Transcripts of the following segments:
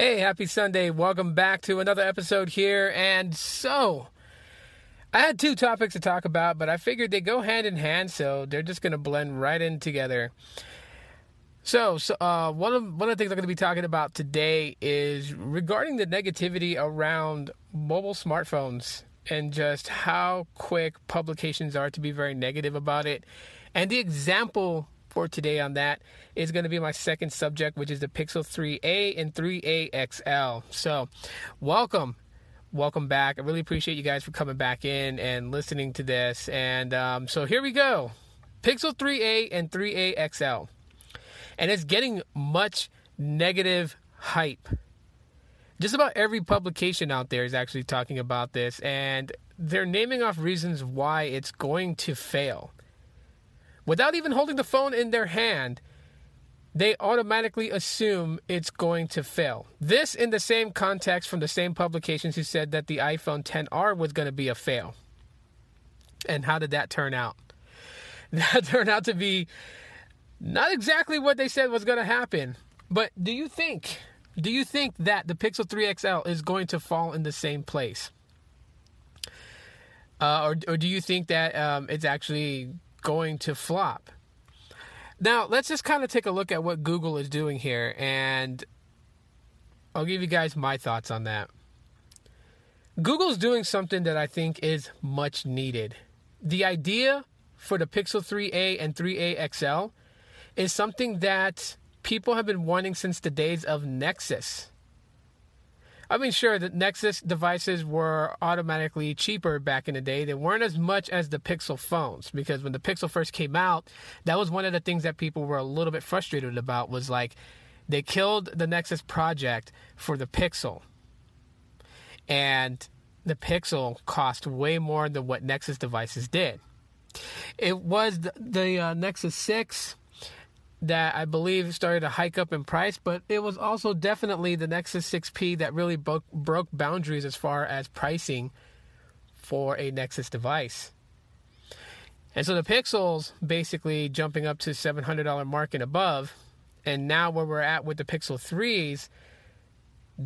Hey, happy Sunday. Welcome back to another episode here. And so, I had two topics to talk about, but I figured they go hand in hand, so they're just going to blend right in together. So, so uh, one of one of the things I'm going to be talking about today is regarding the negativity around mobile smartphones and just how quick publications are to be very negative about it. And the example for today on that is going to be my second subject, which is the Pixel 3a and 3a XL. So, welcome. Welcome back. I really appreciate you guys for coming back in and listening to this. And um, so here we go Pixel 3a and 3a XL. And it's getting much negative hype. Just about every publication out there is actually talking about this, and they're naming off reasons why it's going to fail without even holding the phone in their hand, they automatically assume it's going to fail. This in the same context from the same publications who said that the iPhone 10R was going to be a fail. And how did that turn out? That turned out to be not exactly what they said was going to happen. But do you think do you think that the Pixel 3 XL is going to fall in the same place? Uh, or, or do you think that um, it's actually going to flop. Now, let's just kind of take a look at what Google is doing here, and I'll give you guys my thoughts on that. Google's doing something that I think is much needed. The idea for the Pixel 3a and 3a XL is something that people have been wanting since the days of Nexus. I mean, sure, the Nexus devices were automatically cheaper back in the day. They weren't as much as the Pixel phones because when the Pixel first came out, that was one of the things that people were a little bit frustrated about was like they killed the Nexus project for the Pixel. And the Pixel cost way more than what Nexus devices did. It was the, the uh, Nexus 6 that I believe started to hike up in price, but it was also definitely the Nexus 6P that really broke, broke boundaries as far as pricing for a Nexus device. And so the Pixels basically jumping up to $700 mark and above, and now where we're at with the Pixel 3s,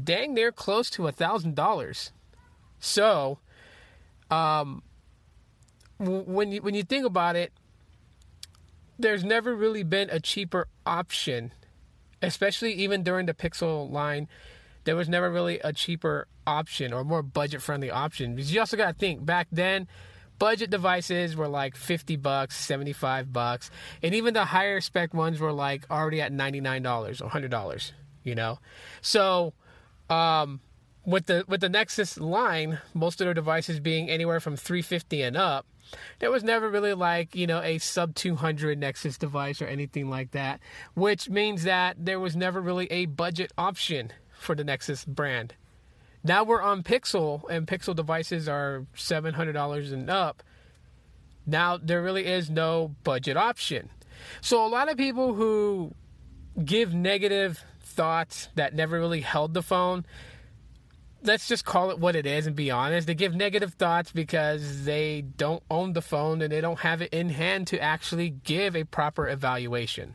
dang near close to $1,000. So, um, when you when you think about it, there's never really been a cheaper option, especially even during the Pixel line. There was never really a cheaper option or more budget friendly option. Because you also got to think back then, budget devices were like 50 bucks, 75 bucks, and even the higher spec ones were like already at $99 or $100, you know? So, um, with the with the Nexus line, most of their devices being anywhere from 350 and up, there was never really like, you know, a sub 200 Nexus device or anything like that, which means that there was never really a budget option for the Nexus brand. Now we're on Pixel, and Pixel devices are $700 and up. Now there really is no budget option. So a lot of people who give negative thoughts that never really held the phone let's just call it what it is and be honest. They give negative thoughts because they don't own the phone and they don't have it in hand to actually give a proper evaluation.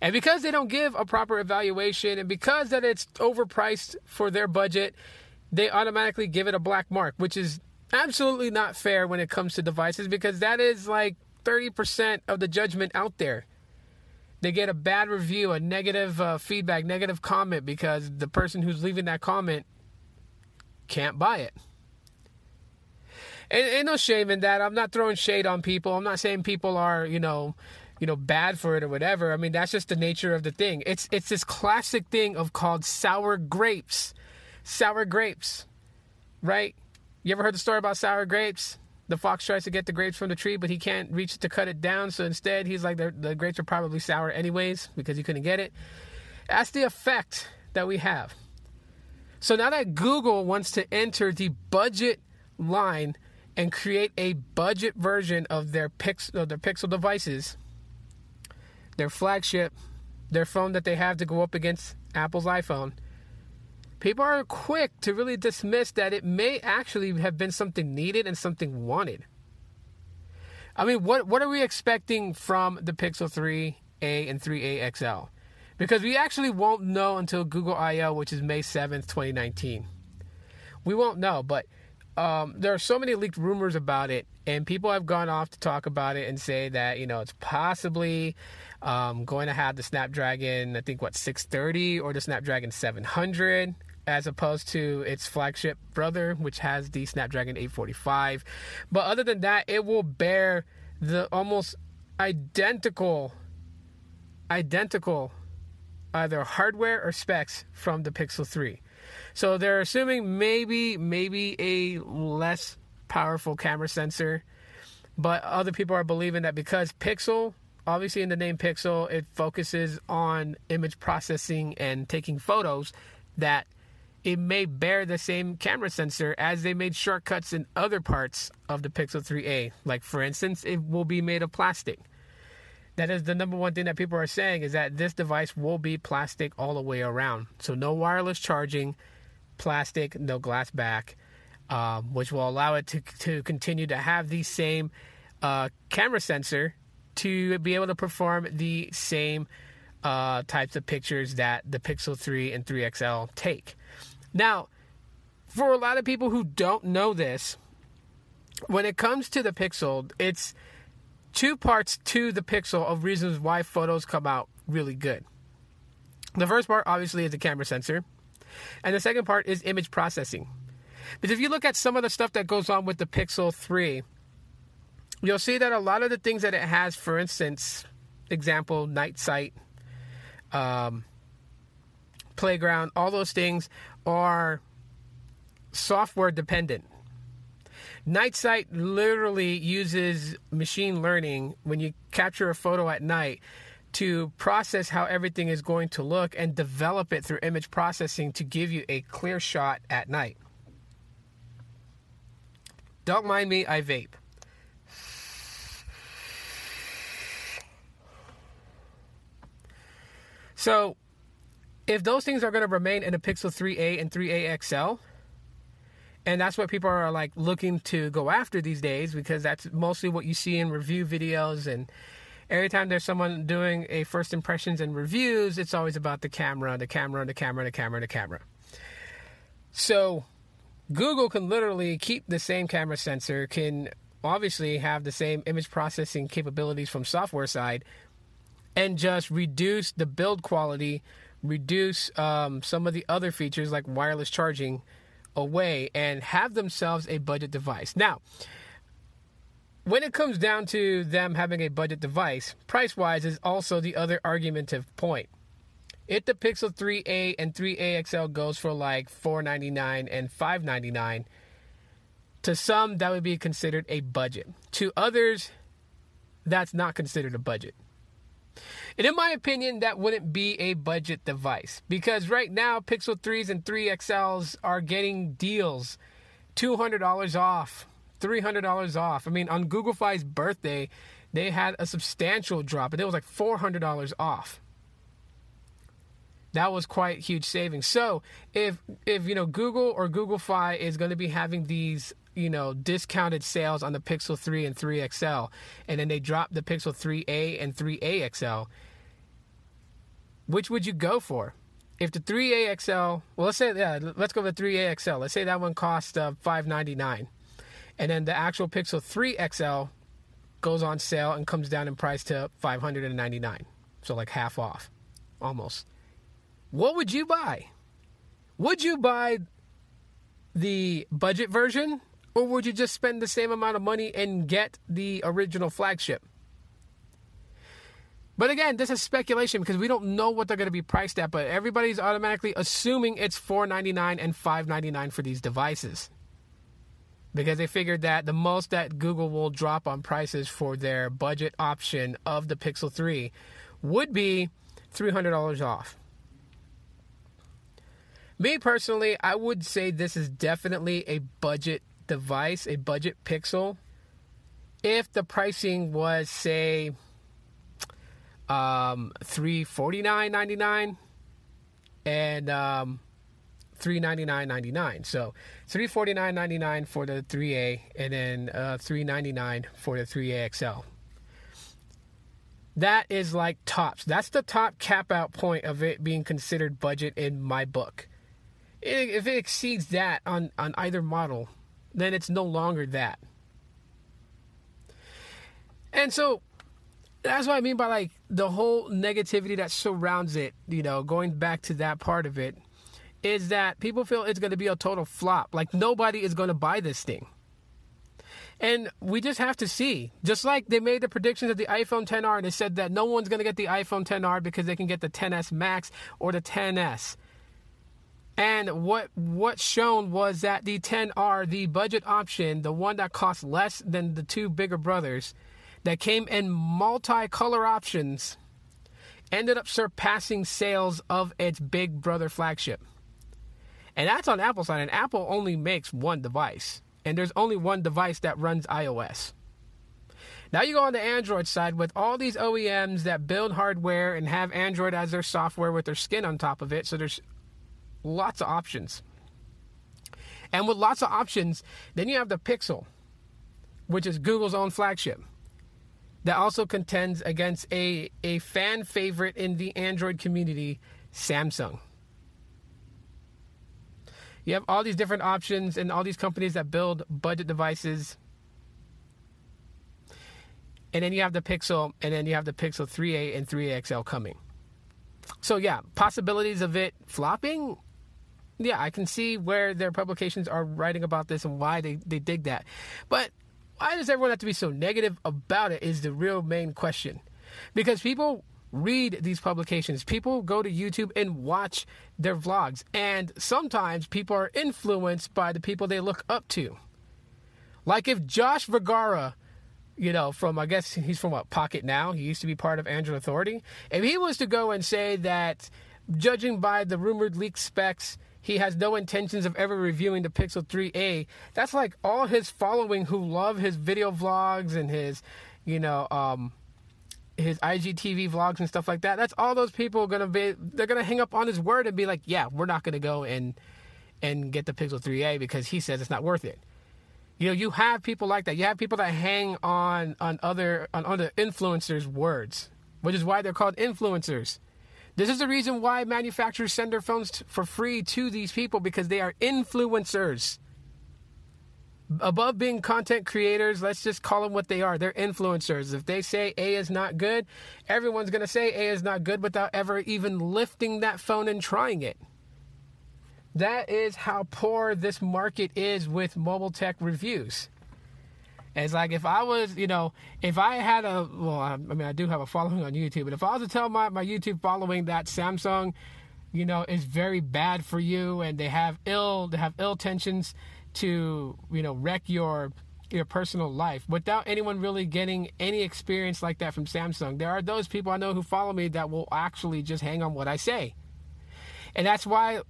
And because they don't give a proper evaluation and because that it's overpriced for their budget, they automatically give it a black mark, which is absolutely not fair when it comes to devices because that is like 30% of the judgment out there. They get a bad review, a negative uh, feedback, negative comment because the person who's leaving that comment can't buy it. And no shame in that. I'm not throwing shade on people. I'm not saying people are, you know, you know, bad for it or whatever. I mean, that's just the nature of the thing. It's it's this classic thing of called sour grapes. Sour grapes. Right? You ever heard the story about sour grapes? The fox tries to get the grapes from the tree, but he can't reach to cut it down. So instead, he's like, the, the grapes are probably sour anyways because he couldn't get it. That's the effect that we have. So now that Google wants to enter the budget line and create a budget version of their Pixel, their Pixel devices, their flagship, their phone that they have to go up against Apple's iPhone, people are quick to really dismiss that it may actually have been something needed and something wanted. I mean, what what are we expecting from the Pixel 3a and 3a XL? Because we actually won't know until Google I/O, which is May seventh, twenty nineteen. We won't know, but um, there are so many leaked rumors about it, and people have gone off to talk about it and say that you know it's possibly um, going to have the Snapdragon, I think what 630 or the Snapdragon 700, as opposed to its flagship brother, which has the Snapdragon 845. But other than that, it will bear the almost identical, identical either hardware or specs from the Pixel 3. So they're assuming maybe maybe a less powerful camera sensor, but other people are believing that because Pixel, obviously in the name Pixel, it focuses on image processing and taking photos that it may bear the same camera sensor as they made shortcuts in other parts of the Pixel 3a. Like for instance, it will be made of plastic. That is the number one thing that people are saying is that this device will be plastic all the way around. So no wireless charging, plastic, no glass back, um, which will allow it to, to continue to have the same uh, camera sensor to be able to perform the same uh, types of pictures that the Pixel 3 and 3XL take. Now, for a lot of people who don't know this, when it comes to the Pixel, it's two parts to the Pixel of reasons why photos come out really good. The first part, obviously, is the camera sensor. And the second part is image processing. Because if you look at some of the stuff that goes on with the Pixel 3, you'll see that a lot of the things that it has, for instance, example, night sight, um, playground, all those things are software dependent. Night sight literally uses machine learning when you capture a photo at night to process how everything is going to look and develop it through image processing to give you a clear shot at night. Don't mind me, I vape. So, if those things are going to remain in the Pixel 3a and 3a XL, and that's what people are like looking to go after these days because that's mostly what you see in review videos and every time there's someone doing a first impressions and reviews, it's always about the camera, the camera, the camera, the camera, the camera. So Google can literally keep the same camera sensor, can obviously have the same image processing capabilities from software side, and just reduce the build quality, reduce um, some of the other features like wireless charging away, and have themselves a budget device. Now, when it comes down to them having a budget device, price wise is also the other argumentative point. If the Pixel 3a and 3a XL goes for like 499 and 599, to some that would be considered a budget. To others, that's not considered a budget. And in my opinion, that wouldn't be a budget device because right now Pixel 3s and 3XLs are getting deals $200 off $300 off. I mean, on Google Fi's birthday, they had a substantial drop, but it was like $400 off. That was quite huge savings. So, if if you know Google or Google Fi is going to be having these you know discounted sales on the Pixel 3 and 3 XL, and then they drop the Pixel 3a and 3a XL, which would you go for? If the 3a XL, well, let's say yeah, let's go with the 3a XL. Let's say that one cost uh, 599 and then the actual Pixel 3 XL goes on sale and comes down in price to 599 so like half off almost what would you buy would you buy the budget version or would you just spend the same amount of money and get the original flagship but again, this is speculation because we don't know what they're going to be priced at, but everybody's automatically assuming it's 499 and 599 for these devices because they figured that the most that Google will drop on prices for their budget option of the Pixel 3 would be $300 off. Me personally, I would say this is definitely a budget device, a budget Pixel. If the pricing was, say, um, three forty nine ninety nine, and um, three ninety nine ninety nine. So three forty nine ninety nine for the three A, and then uh, three ninety nine for the three A XL. that is like tops. That's the top cap out point of it being considered budget in my book. If it exceeds that on, on either model, then it's no longer that. And so that's what I mean by like the whole negativity that surrounds it, you know, going back to that part of it, is that people feel it's going to be a total flop. Like nobody is going to buy this thing. And we just have to see. Just like they made the predictions of the iPhone 10R and they said that no one's going to get the iPhone 10R because they can get the 10s Max or the 10s. And what what shown was that the 10R, the budget option, the one that costs less than the two bigger brothers, that came in multi-color options, ended up surpassing sales of its big brother flagship. And that's on Apple side, and Apple only makes one device and there's only one device that runs iOS. Now you go on the Android side with all these OEMs that build hardware and have Android as their software with their skin on top of it. So there's lots of options. And with lots of options, then you have the Pixel, which is Google's own flagship, that also contends against a, a fan favorite in the Android community, Samsung. You have all these different options and all these companies that build budget devices. And then you have the Pixel, and then you have the Pixel 3a and 3a XL coming. So, yeah, possibilities of it flopping. Yeah, I can see where their publications are writing about this and why they, they dig that. But why does everyone have to be so negative about it is the real main question. Because people read these publications. People go to YouTube and watch their vlogs. And sometimes people are influenced by the people they look up to. Like if Josh Vergara, you know, from I guess he's from what Pocketnow, he used to be part of Android Authority. If he was to go and say that, judging by the rumored leaked specs, he has no intentions of ever reviewing the Pixel 3a, that's like all his following who love his video vlogs and his, you know, um, his IGTV vlogs and stuff like that. That's all those people are gonna be. They're gonna hang up on his word and be like, "Yeah, we're not gonna go and and get the Pixel 3a because he says it's not worth it." You know, you have people like that. You have people that hang on on other on other influencers' words, which is why they're called influencers. This is the reason why manufacturers send their phones for free to these people because they are influencers above being content creators, let's just call them what they are. They're influencers. If they say A is not good, everyone's going to say A is not good without ever even lifting that phone and trying it. That is how poor this market is with mobile tech reviews. It's like if I was, you know, if I had a, well, I, mean, I do have a following on YouTube, but if I was to tell my, my YouTube following that Samsung, you know, is very bad for you and they have ill, they have ill tensions, to you know wreck your your personal life without anyone really getting any experience like that from Samsung. There are those people I know who follow me that will actually just hang on what I say. And that's why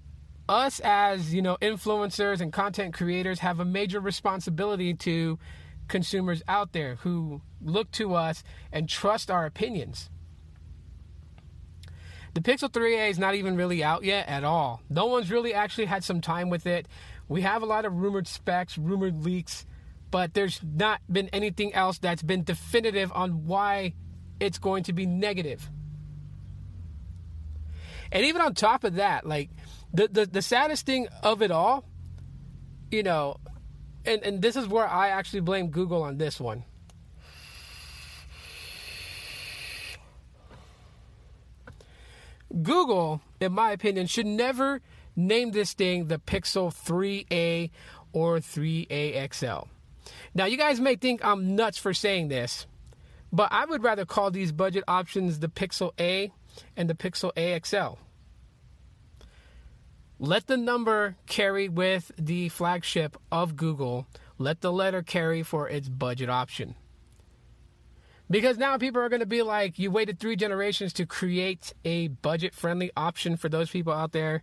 us as, you know, influencers and content creators have a major responsibility to consumers out there who look to us and trust our opinions. The Pixel 3a is not even really out yet at all. No one's really actually had some time with it. We have a lot of rumored specs, rumored leaks, but there's not been anything else that's been definitive on why it's going to be negative. And even on top of that, like the, the, the saddest thing of it all, you know, and, and this is where I actually blame Google on this one. Google, in my opinion, should never name this thing the Pixel 3a or 3a XL. Now, you guys may think I'm nuts for saying this, but I would rather call these budget options the Pixel A and the Pixel A XL. Let the number carry with the flagship of Google. Let the letter carry for its budget option. Because now people are going to be like, you waited three generations to create a budget friendly option for those people out there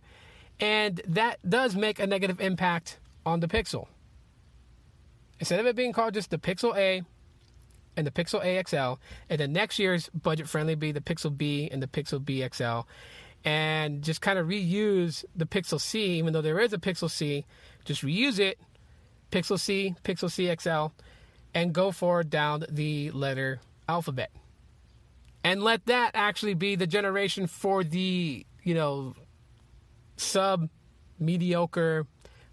and that does make a negative impact on the Pixel. Instead of it being called just the Pixel A and the Pixel AXL, and the next year's budget friendly be the Pixel B and the Pixel BXL, and just kind of reuse the Pixel C, even though there is a Pixel C, just reuse it, Pixel C, Pixel CXL, and go forward down the letter alphabet. and let that actually be the generation for the you know sub mediocre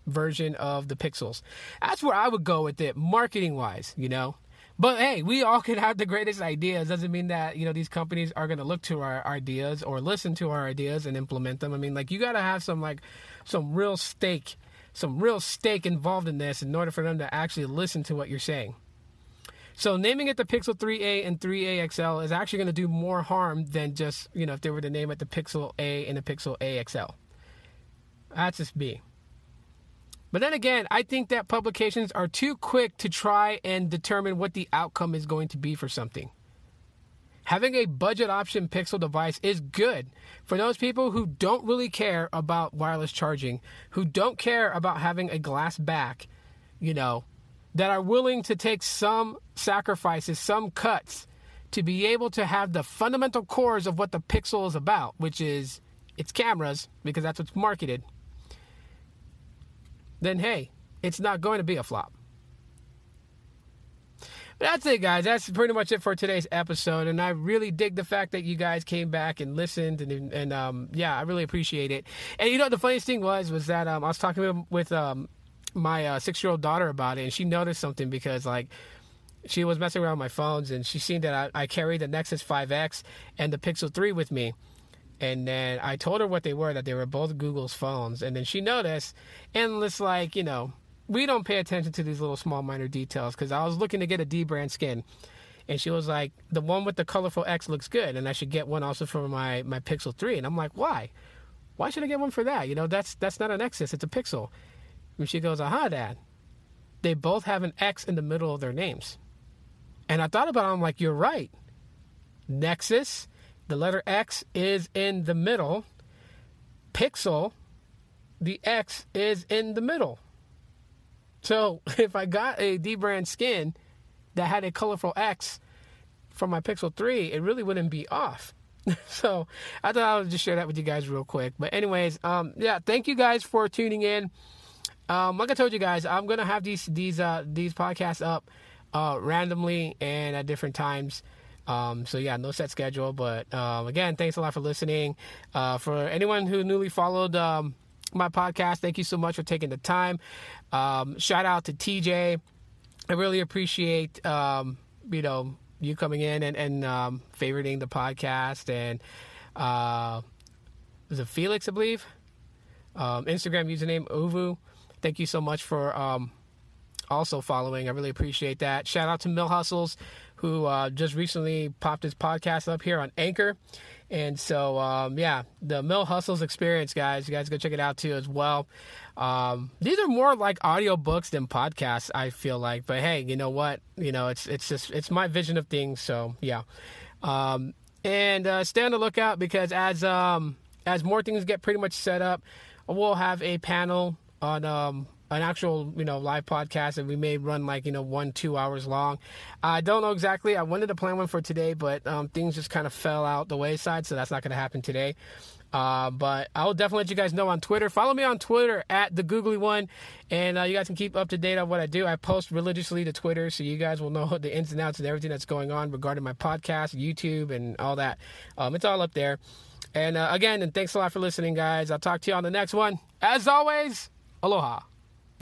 version of the pixels. That's where I would go with it, marketing wise, you know. But hey, we all can have the greatest ideas. Doesn't mean that you know these companies are going to look to our ideas or listen to our ideas and implement them. I mean, like you got to have some like some real stake, some real stake involved in this in order for them to actually listen to what you're saying. So naming it the Pixel 3a and 3a XL is actually going to do more harm than just you know if they were to name it the Pixel A and the Pixel A XL. That's just me. But then again, I think that publications are too quick to try and determine what the outcome is going to be for something. Having a budget option Pixel device is good for those people who don't really care about wireless charging, who don't care about having a glass back, you know, that are willing to take some sacrifices, some cuts to be able to have the fundamental cores of what the Pixel is about, which is its cameras, because that's what's marketed then hey, it's not going to be a flop. But that's it, guys. That's pretty much it for today's episode. And I really dig the fact that you guys came back and listened, and and um, yeah, I really appreciate it. And you know, the funniest thing was was that um, I was talking with, um, my uh, six year old daughter about it, and she noticed something because like she was messing around with my phones, and she seen that I, I carried the Nexus 5X and the Pixel 3 with me. And then I told her what they were, that they were both Google's phones. And then she noticed, and it's like, you know, we don't pay attention to these little small minor details because I was looking to get a dbrand skin. And she was like, the one with the colorful X looks good, and I should get one also for my, my Pixel 3. And I'm like, why? Why should I get one for that? You know, that's that's not an Nexus, it's a Pixel. And she goes, aha, Dad. They both have an X in the middle of their names. And I thought about it, I'm like, you're right. Nexus the letter X is in the middle. Pixel, the X is in the middle. So if I got a dbrand skin that had a colorful X from my Pixel 3, it really wouldn't be off. so I thought I would just share that with you guys real quick. But anyways, um, yeah, thank you guys for tuning in. Um, like I told you guys, I'm gonna have these these uh, these podcasts up uh, randomly and at different times. Um, so yeah, no set schedule, but um, again, thanks a lot for listening. Uh, for anyone who newly followed um, my podcast, thank you so much for taking the time. Um, shout out to TJ. I really appreciate um, you know you coming in and, and um, favoriting the podcast and uh, was it Felix, I believe. Instagram username Uvu. Thank you so much for also following. I really appreciate that. Shout out to Mill Hustles who uh, just recently popped his podcast up here on Anchor. And so, um, yeah, the Mill Hustles experience, guys. You guys go check it out too as well. Um, these are more like audio books than podcasts, I feel like. But hey, you know what? You know, it's it's just it's my vision of things. So yeah, um, and uh, stay on the lookout because as um, as more things get pretty much set up, we'll have a panel on um, an actual you know live podcast and we may run like you know one two hours long i don't know exactly i wanted to plan one for today but um, things just kind of fell out the wayside so that's not going to happen today uh, but I'll definitely let you guys know on Twitter. Follow me on Twitter at the Googly One, and uh, you guys can keep up to date on what I do. I post religiously to Twitter, so you guys will know the ins and outs and everything that's going on regarding my podcast, YouTube, and all that. Um, it's all up there. And uh, again, and thanks a lot for listening, guys. I'll talk to you on the next one. As always, aloha.